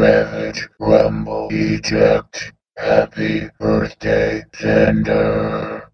Ravage, Rumble, Eject. Happy birthday, Xander.